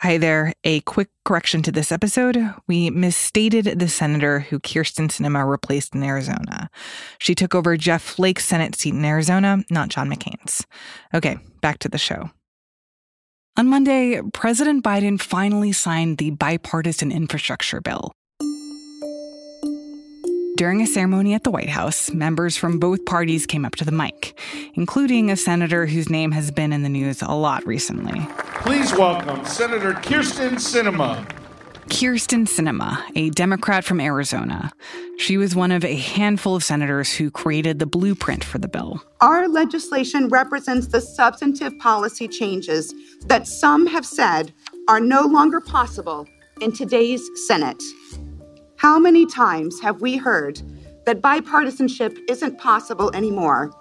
Hi there. A quick correction to this episode. We misstated the senator who Kyrsten Sinema replaced in Arizona. She took over Jeff Flake's Senate seat in Arizona, not John McCain's. Okay, back to the show. On Monday, President Biden finally signed the bipartisan infrastructure bill. During a ceremony at the White House, members from both parties came up to the mic, including a senator whose name has been in the news a lot recently. Please welcome Senator Kyrsten Sinema. Kyrsten Sinema, a Democrat from Arizona. She was one of a handful of senators who created the blueprint for the bill. Our legislation represents the substantive policy changes that some have said are no longer possible in today's Senate. How many times have we heard that bipartisanship isn't possible anymore,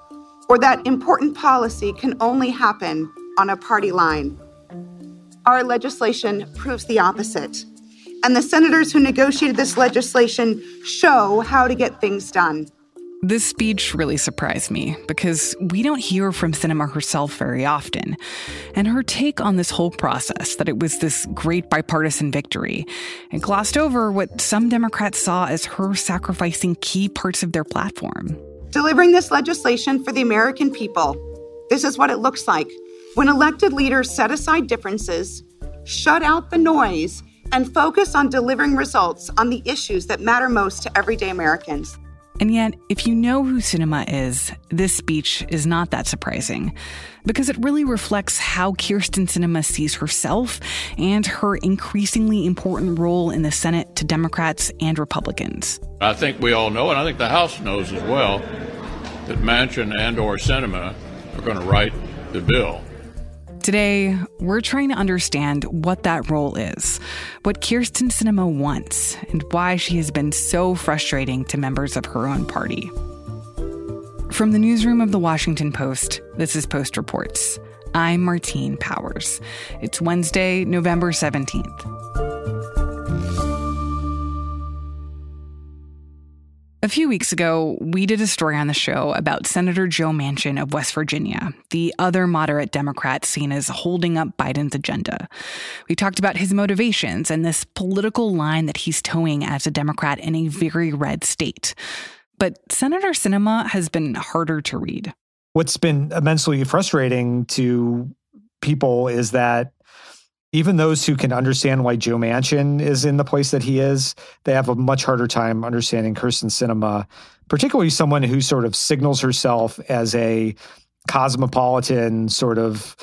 or that important policy can only happen on a party line? Our legislation proves the opposite. And the senators who negotiated this legislation show how to get things done. This speech really surprised me because we don't hear from Sinema herself very often. And her take on this whole process, that it was this great bipartisan victory, and glossed over what some Democrats saw as her sacrificing key parts of their platform. Delivering this legislation for the American people. This is what it looks like when elected leaders set aside differences, shut out the noise, and focus on delivering results on the issues that matter most to everyday Americans. And yet, if you know who Sinema is, this speech is not that surprising because it really reflects how Kyrsten Sinema sees herself and her increasingly important role in the Senate to Democrats and Republicans. I think we all know, and I think the House knows as well, that Manchin and or Sinema are going to write the bill. Today, we're trying to understand what that role is, what Kyrsten Sinema wants, and why she has been so frustrating to members of her own party. From the newsroom of the Washington Post, this is Post Reports. I'm Martine Powers. It's Wednesday, November 17th. A few weeks ago, we did a story on the show about Senator Joe Manchin of West Virginia, the other moderate Democrat seen as holding up Biden's agenda. We talked about his motivations and this political line that he's towing as a Democrat in a very red state. But Senator Sinema has been harder to read. What's been immensely frustrating to people is that even those who can understand why Joe Manchin is in the place that he is, they have a much harder time understanding Kyrsten Sinema, particularly someone who sort of signals herself as a cosmopolitan sort of,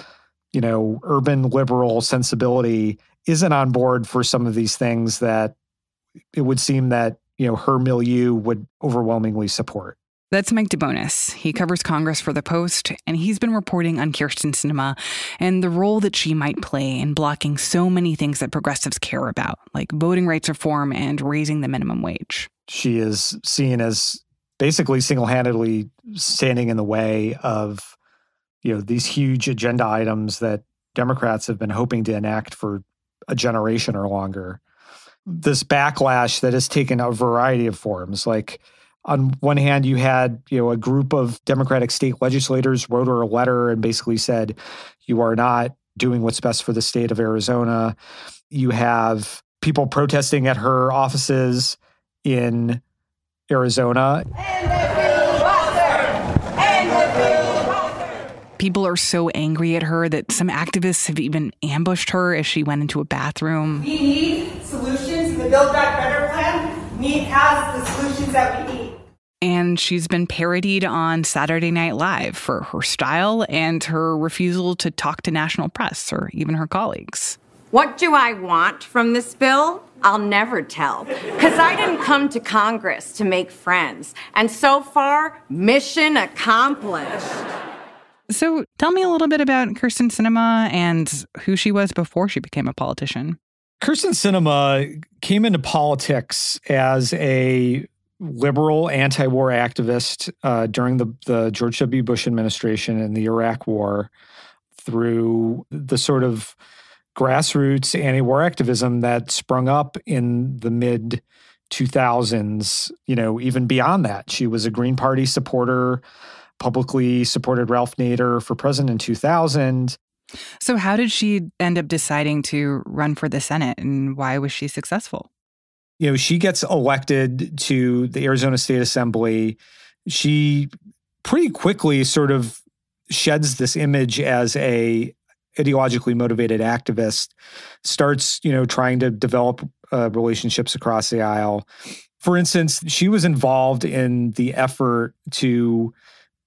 you know, urban liberal sensibility, isn't on board for some of these things that it would seem that, you know, her milieu would overwhelmingly support. That's Mike DeBonis. He covers Congress for The Post, and he's been reporting on Kyrsten Sinema and the role that she might play in blocking so many things that progressives care about, like voting rights reform and raising the minimum wage. She is seen as basically single-handedly standing in the way of, you know, these huge agenda items that Democrats have been hoping to enact for a generation or longer. This backlash that has taken a variety of forms, like on one hand, you had you know a group of Democratic state legislators wrote her a letter and basically said, "You are not doing what's best for the state of Arizona." You have people protesting at her offices in Arizona. People are so angry at her that some activists have even ambushed her as she went into a bathroom. We need solutions. The Build Back Better plan need has the solutions that we need. And she's been parodied on Saturday Night Live for her style and her refusal to talk to national press or even her colleagues. What do I want from this bill? I'll never tell. Because I didn't come to Congress to make friends. And so far, mission accomplished. So tell me a little bit about Kyrsten Sinema and who she was before she became a politician. Kyrsten Sinema came into politics as a liberal anti-war activist uh, during the, the George W. Bush administration and the Iraq War through the sort of grassroots anti-war activism that sprung up in the mid 2000s you know even beyond that she was a green party supporter publicly supported ralph nader for president in 2000 So, how did she end up deciding to run for the Senate and why was she successful? You know, she gets elected to the Arizona State Assembly. She pretty quickly sort of sheds this image as a ideologically motivated activist starts you know trying to develop uh, relationships across the aisle for instance she was involved in the effort to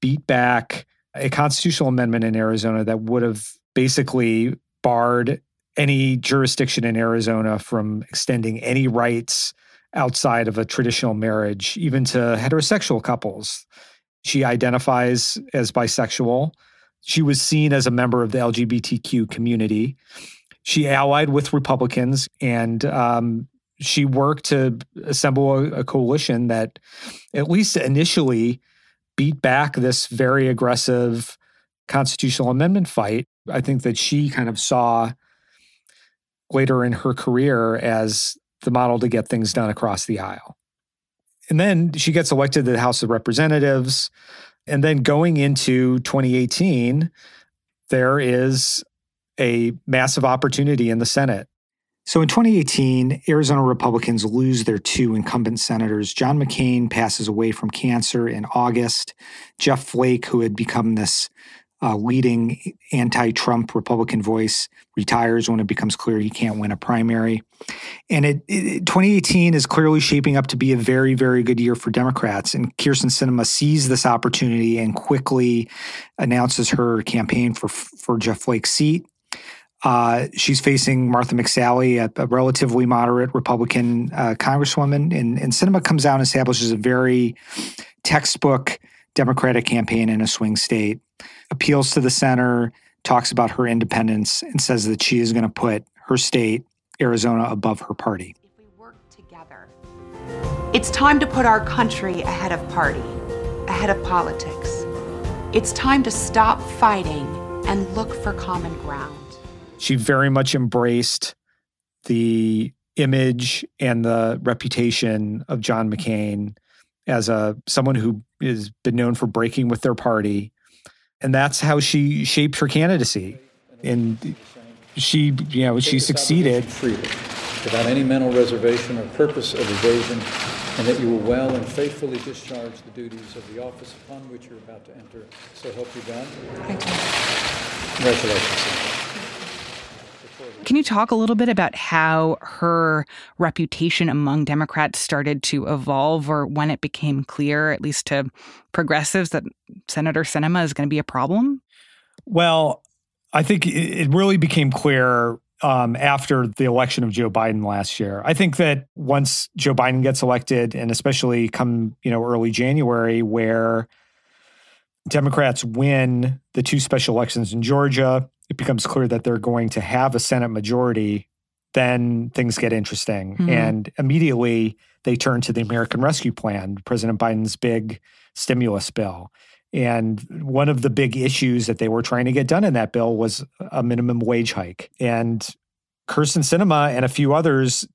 beat back a constitutional amendment in arizona that would have basically barred any jurisdiction in arizona from extending any rights outside of a traditional marriage even to heterosexual couples she identifies as bisexual she was seen as a member of the LGBTQ community. She allied with Republicans and um, she worked to assemble a, a, coalition that, at least initially, beat back this very aggressive constitutional amendment fight. I think that she kind of saw later in her career as the model to get things done across the aisle. And then she gets elected to the House of Representatives. And then going into 2018, there is a massive opportunity in the Senate. So in 2018, Arizona Republicans lose their two incumbent senators. John McCain passes away from cancer in August. Jeff Flake, who had become this uh, leading anti Trump Republican voice retires when it becomes clear he can't win a primary. And it, it, 2018 is clearly shaping up to be a very, very good year for Democrats. And Kyrsten Sinema sees this opportunity and quickly announces her campaign for, for Jeff Flake's seat. Uh, she's facing Martha McSally, a, a relatively moderate Republican uh, congresswoman. And, and Sinema comes out and establishes a very textbook Democratic campaign in a swing state appeals to the center, talks about her independence, and says that she is going to put her state, Arizona, above her party. If we work together, it's time to put our country ahead of party, ahead of politics. It's time to stop fighting and look for common ground. She very much embraced the image and the reputation of John McCain as a someone who has been known for breaking with their party and that's how she shaped her candidacy. And she, you know, she succeeded. Freely, without any mental reservation or purpose of evasion, and that you will well and faithfully discharge the duties of the office upon which you're about to enter. So help you God. Thank you. Congratulations. Can you talk a little bit about how her reputation among Democrats started to evolve or when it became clear, at least to progressives, that Senator Sinema is going to be a problem? Well, I think it really became clear um, after the election of Joe Biden last year. I think that once Joe Biden gets elected, and especially come you know early January, where Democrats win the two special elections in Georgia it becomes clear that they're going to have a Senate majority, then things get interesting. Mm-hmm. And immediately they turn to the American Rescue Plan, President Biden's big stimulus bill. And one of the big issues that they were trying to get done in that bill was a minimum wage hike. And Kyrsten Sinema and a few others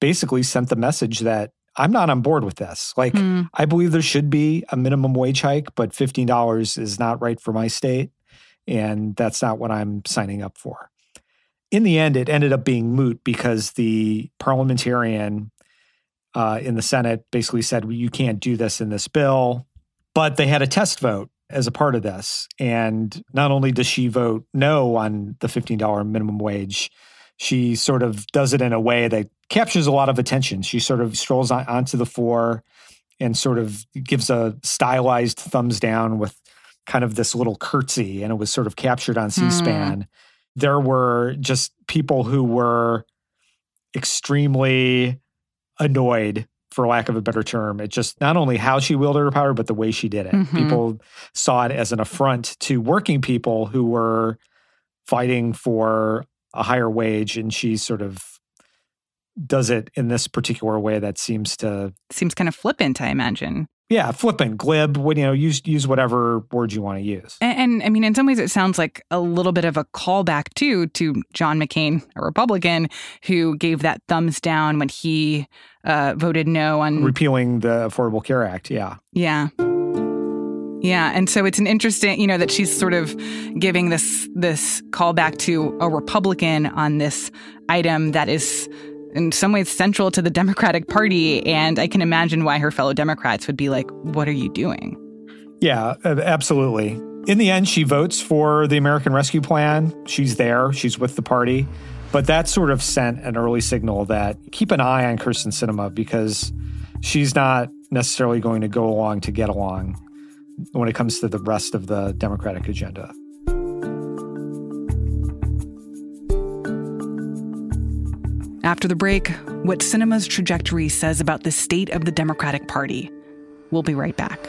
basically sent the message that I'm not on board with this. Like, mm. I believe there should be a minimum wage hike, but $15 is not right for my state and that's not what I'm signing up for. In the end, it ended up being moot because the parliamentarian uh, in the Senate basically said, well, you can't do this in this bill. But they had a test vote as a part of this. And not only does she vote no on the $15 minimum wage, she sort of does it in a way that captures a lot of attention. She sort of strolls on, onto the floor and sort of gives a stylized thumbs down with kind of this little curtsy and it was sort of captured on C SPAN. Mm. There were just people who were extremely annoyed, for lack of a better term, at just not only how she wielded her power, but the way she did it. Mm-hmm. People saw it as an affront to working people who were fighting for a higher wage. And she sort of does it in this particular way that seems to seems kind of flippant, I imagine. Yeah, flippant, glib, you know, use use whatever words you want to use. And, and, I mean, in some ways, it sounds like a little bit of a callback too to John McCain, a Republican, who gave that thumbs down when he uh, voted no on repealing the Affordable Care Act. Yeah, yeah. Yeah, and so it's an interesting, you know, that she's sort of giving this this callback to a Republican on this item that is in some ways central to the Democratic Party and I can imagine why her fellow Democrats would be like, "What are you doing?" Yeah, uh, absolutely. In the end, she votes for the American Rescue Plan. She's there, she's with the party. But that sort of sent an early signal that keep an eye on Kyrsten Sinema because she's not necessarily going to go along to get along when it comes to the rest of the Democratic agenda. After the break, what Sinema's trajectory says about the state of the Democratic Party. We'll be right back.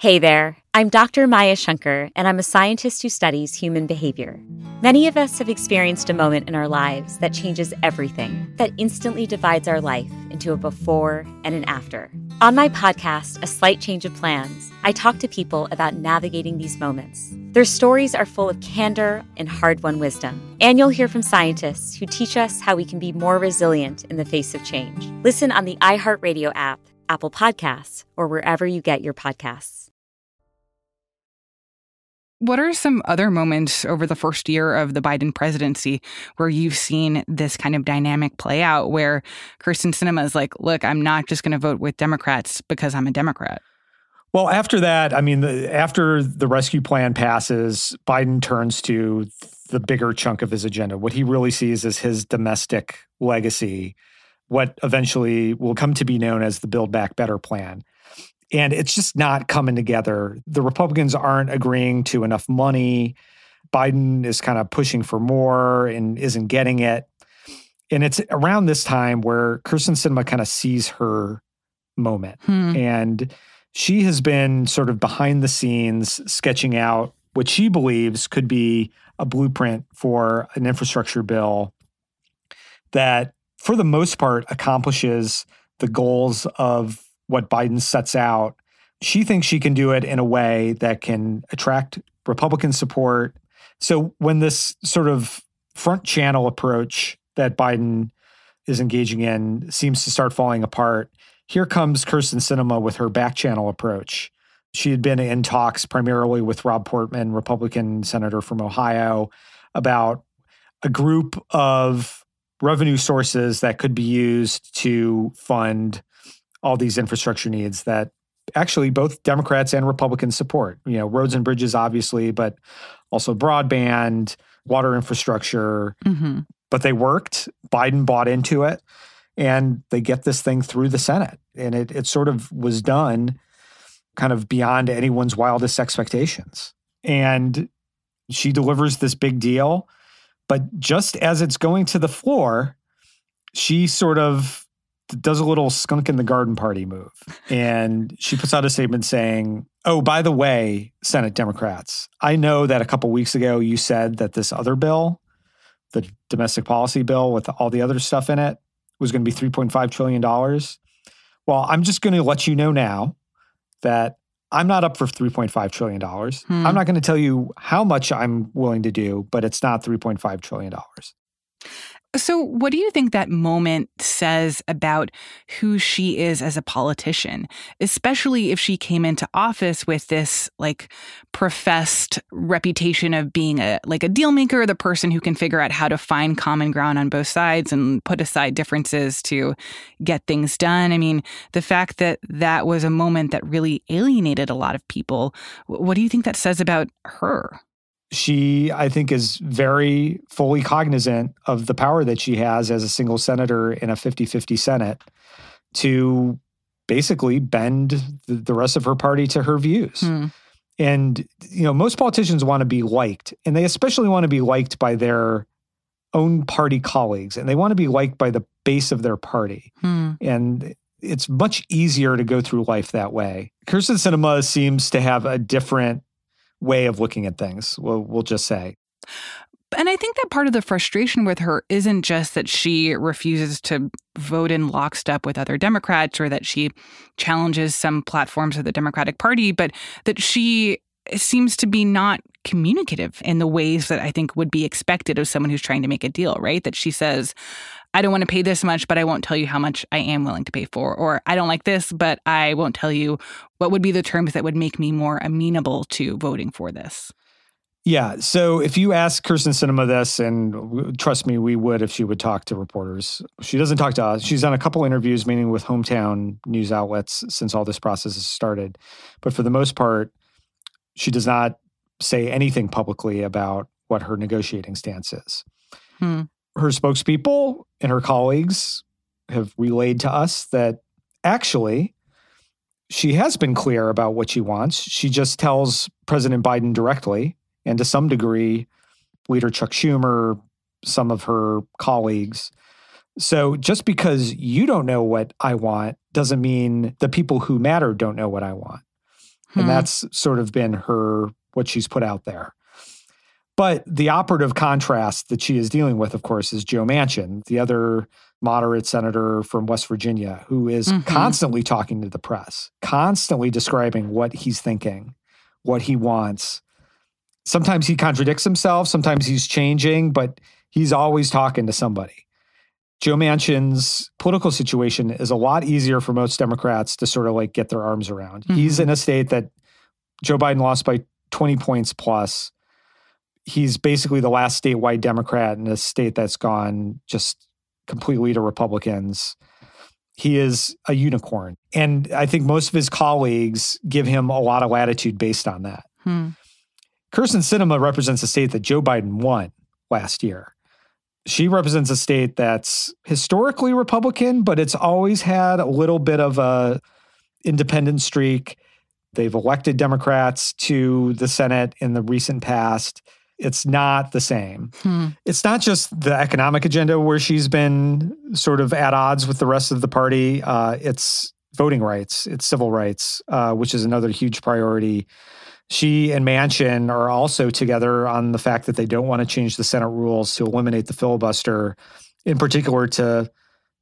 Hey there, I'm Dr. Maya Shankar, and I'm a scientist who studies human behavior. Many of us have experienced a moment in our lives that changes everything, that instantly divides our life into a before and an after. On my podcast, A Slight Change of Plans, I talk to people about navigating these moments. Their stories are full of candor and hard won wisdom. And you'll hear from scientists who teach us how we can be more resilient in the face of change. Listen on the iHeartRadio app, Apple Podcasts, or wherever you get your podcasts. What are some other moments over the first year of the Biden presidency where you've seen this kind of dynamic play out where Kyrsten Sinema is like, look, I'm not just going to vote with Democrats because I'm a Democrat? Well, after that, I mean, the, after the rescue plan passes, Biden turns to the bigger chunk of his agenda. What he really sees is his domestic legacy, what eventually will come to be known as the Build Back Better plan. And it's just not coming together. The Republicans aren't agreeing to enough money. Biden is kind of pushing for more and isn't getting it. And it's around this time where Kyrsten Sinema kind of sees her moment. Hmm. And she has been sort of behind the scenes sketching out what she believes could be a blueprint for an infrastructure bill that, for the most part, accomplishes the goals of what Biden sets out. She thinks she can do it in a way that can attract Republican support. So when this sort of front channel approach that Biden is engaging in seems to start falling apart, here comes Kyrsten Sinema with her back channel approach. She had been in talks primarily with Rob Portman, Republican senator from Ohio, about a group of revenue sources that could be used to fund all these infrastructure needs that actually both Democrats and Republicans support. You know, roads and bridges, obviously, but also broadband, water infrastructure. Mm-hmm. But they worked. Biden bought into it, and they get this thing through the Senate. And it, it sort of was done kind of beyond anyone's wildest expectations. And she delivers this big deal. But just as it's going to the floor, she sort of does a little skunk in the garden party move. And she puts out a statement saying, Oh, by the way, Senate Democrats, I know that a couple weeks ago you said that this other bill, the domestic policy bill with all the other stuff in it, was going to be $3.5 trillion. Well, I'm just going to let you know now that I'm not up for $3.5 trillion. Hmm. I'm not going to tell you how much I'm willing to do, but it's not $3.5 trillion. So, what do you think that moment says about who she is as a politician, especially if she came into office with this like professed reputation of being a like a deal maker, the person who can figure out how to find common ground on both sides and put aside differences to get things done? I mean, the fact that that was a moment that really alienated a lot of people, what do you think that says about her? She, I think, is very fully cognizant of the power that she has as a single senator in a 50 50 Senate to basically bend the rest of her party to her views. Hmm. And, you know, most politicians want to be liked, and they especially want to be liked by their own party colleagues, and they want to be liked by the base of their party. Hmm. And it's much easier to go through life that way. Kyrsten Sinema seems to have a different way of looking at things, we'll, we'll just say. And I think that part of the frustration with her isn't just that she refuses to vote in lockstep with other Democrats or that she challenges some platforms of the Democratic Party, but that she seems to be not communicative in the ways that I think would be expected of someone who's trying to make a deal, right? That she says, I don't want to pay this much, but I won't tell you how much I am willing to pay for. Or I don't like this, but I won't tell you what would be the terms that would make me more amenable to voting for this. Yeah. So if you ask Kyrsten Sinema this, and trust me, we would if she would talk to reporters. She doesn't talk to us. She's done a couple interviews, meaning with hometown news outlets since all this process has started. But for the most part, she does not say anything publicly about what her negotiating stance is. Hmm. Her spokespeople and her colleagues have relayed to us that actually she has been clear about what she wants. She just tells President Biden directly, and to some degree, Leader Chuck Schumer, some of her colleagues. So just because you don't know what I want doesn't mean the people who matter don't know what I want. Hmm. And that's sort of been her, what she's put out there. But the operative contrast that she is dealing with, of course, is Joe Manchin, the other moderate senator from West Virginia, who is mm-hmm. constantly talking to the press, constantly describing what he's thinking, what he wants. Sometimes he contradicts himself, sometimes he's changing, but he's always talking to somebody. Joe Manchin's political situation is a lot easier for most Democrats to sort of like get their arms around. Mm-hmm. He's in a state that Joe Biden lost by 20 points plus he's basically the last statewide Democrat in a state that's gone just completely to Republicans. He is a unicorn. And I think most of his colleagues give him a lot of latitude based on that. Hmm. Kyrsten Sinema represents a state that Joe Biden won last year. She represents a state that's historically Republican, but it's always had a little bit of a independent streak. They've elected Democrats to the Senate in the recent past it's not the same. Hmm. It's not just the economic agenda where she's been sort of at odds with the rest of the party. Uh, it's voting rights, it's civil rights, uh, which is another huge priority. She and Manchin are also together on the fact that they don't want to change the Senate rules to eliminate the filibuster, in particular to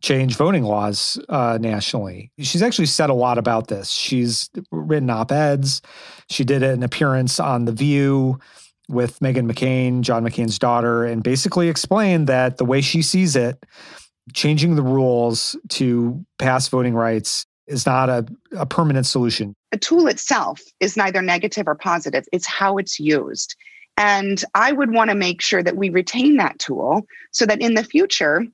change voting laws uh, nationally. She's actually said a lot about this. She's written op eds. She did an appearance on The View with Meghan McCain, John McCain's daughter, and basically explained that the way she sees it, changing the rules to pass voting rights is not a, a permanent solution. The tool itself is neither negative or positive, it's how it's used. And I would want to make sure that we retain that tool so that in the future,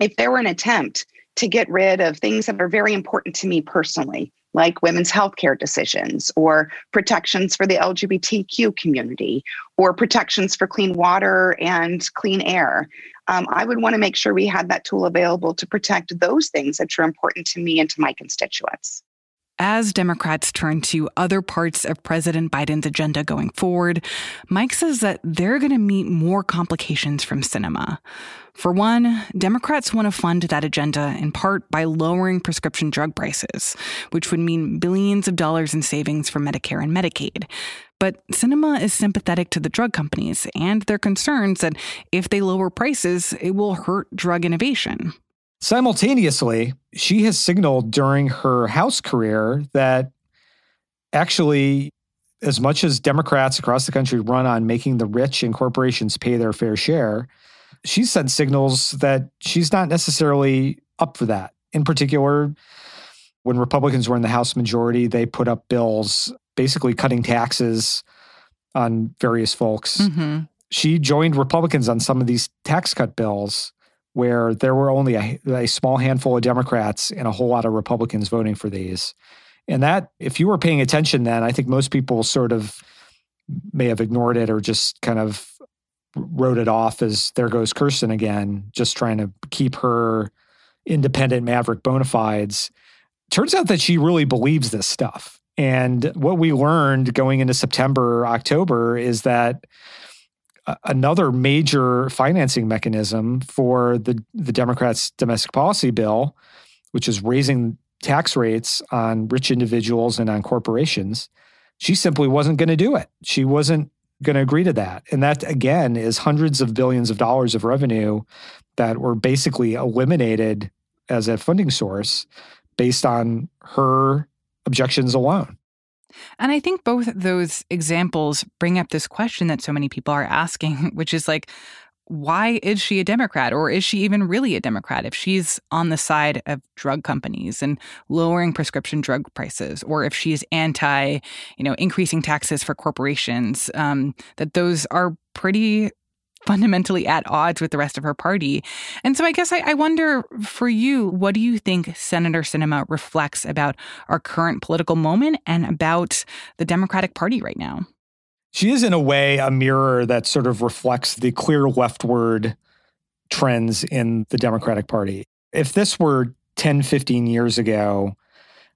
if there were an attempt to get rid of things that are very important to me personally, like women's healthcare decisions or protections for the LGBTQ community or protections for clean water and clean air. Um, I would want to make sure we had that tool available to protect those things that are important to me and to my constituents. As Democrats turn to other parts of President Biden's agenda going forward, Mike says that they're going to meet more complications from Sinema. For one, Democrats want to fund that agenda in part by lowering prescription drug prices, which would mean billions of dollars in savings for Medicare and Medicaid. But Sinema is sympathetic to the drug companies and their concerns that if they lower prices, it will hurt drug innovation. Simultaneously, she has signaled during her House career that actually, as much as Democrats across the country run on making the rich and corporations pay their fair share, she's sent signals that she's not necessarily up for that. In particular, when Republicans were in the House majority, they put up bills basically cutting taxes on various folks. Mm-hmm. She joined Republicans on some of these tax cut bills where there were only a, a, small handful of Democrats and a whole lot of Republicans voting for these. And that, if you were paying attention then, I think most people sort of may have ignored it or just kind of wrote it off as there goes Kyrsten again, just trying to keep her independent maverick bona fides. Turns out that she really believes this stuff. And what we learned going into September, October is that another major financing mechanism for the, the Democrats' domestic policy bill, which is raising tax rates on rich individuals and on corporations. She simply wasn't going to do it. She wasn't going to agree to that. And that, again, is hundreds of billions of dollars of revenue that were basically eliminated as a funding source based on her objections alone. And I think both those examples bring up this question that so many people are asking, which is like, why is she a Democrat? Or is she even really a Democrat if she's on the side of drug companies and lowering prescription drug prices? Or if she's anti, you know, increasing taxes for corporations, um, that those are pretty fundamentally at odds with the rest of her party. And so I guess I, I, wonder for you, what do you think Senator Sinema reflects about our current political moment and about the Democratic Party right now? she is in a way a mirror that sort of reflects the clear leftward trends in the Democratic Party. If this were 10, 15 years ago,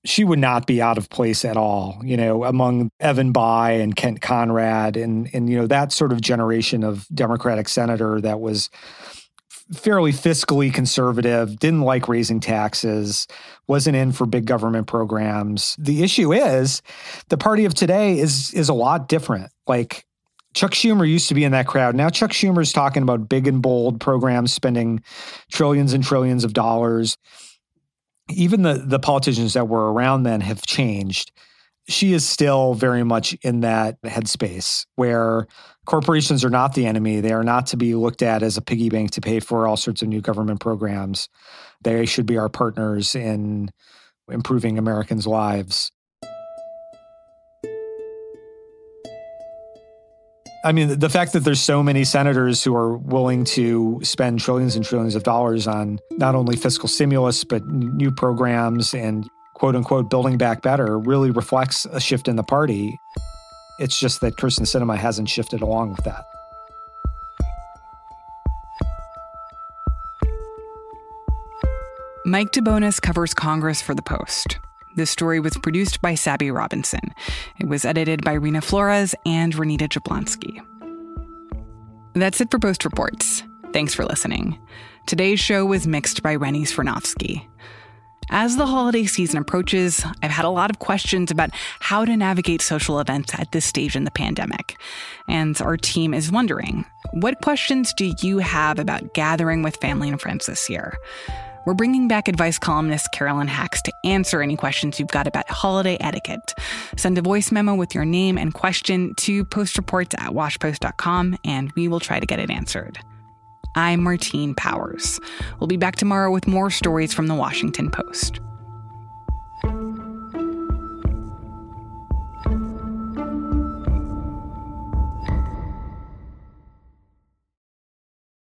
she would not be out of place at all, you know, among Evan Bayh and Kent Conrad and and you know that sort of generation of Democratic senator that was fairly fiscally conservative, didn't like raising taxes, wasn't in for big government programs. The issue is the party of today is is a lot different. Like Chuck Schumer used to be in that crowd. Now Chuck Schumer is talking about big and bold programs spending trillions and trillions of dollars. Even the the politicians that were around then have changed. She is still very much in that headspace where corporations are not the enemy. They are not to be looked at as a piggy bank to pay for all sorts of new government programs. They should be our partners in improving Americans' lives. I mean, the fact that there's so many senators who are willing to spend trillions and trillions of dollars on not only fiscal stimulus, but new programs and quote unquote building back better really reflects a shift in the party. It's just that Kyrsten Sinema hasn't shifted along with that. Mike DeBonis covers Congress for The Post. This story was produced by Sabby Robinson. It was edited by Rena Flores and Renita Jablonski. That's it for Post Reports. Thanks for listening. Today's show was mixed by Rennie Svirnovskiy. As the holiday season approaches, I've had a lot of questions about how to navigate social events at this stage in the pandemic. And our team is wondering what questions do you have about gathering with family and friends this year? We're bringing back advice columnist Carolyn Hax to answer any questions you've got about holiday etiquette. Send a voice memo with your name and question to postreports at washpost.com, and we will try to get it answered. I'm Martine Powers. We'll be back tomorrow with more stories from the Washington Post.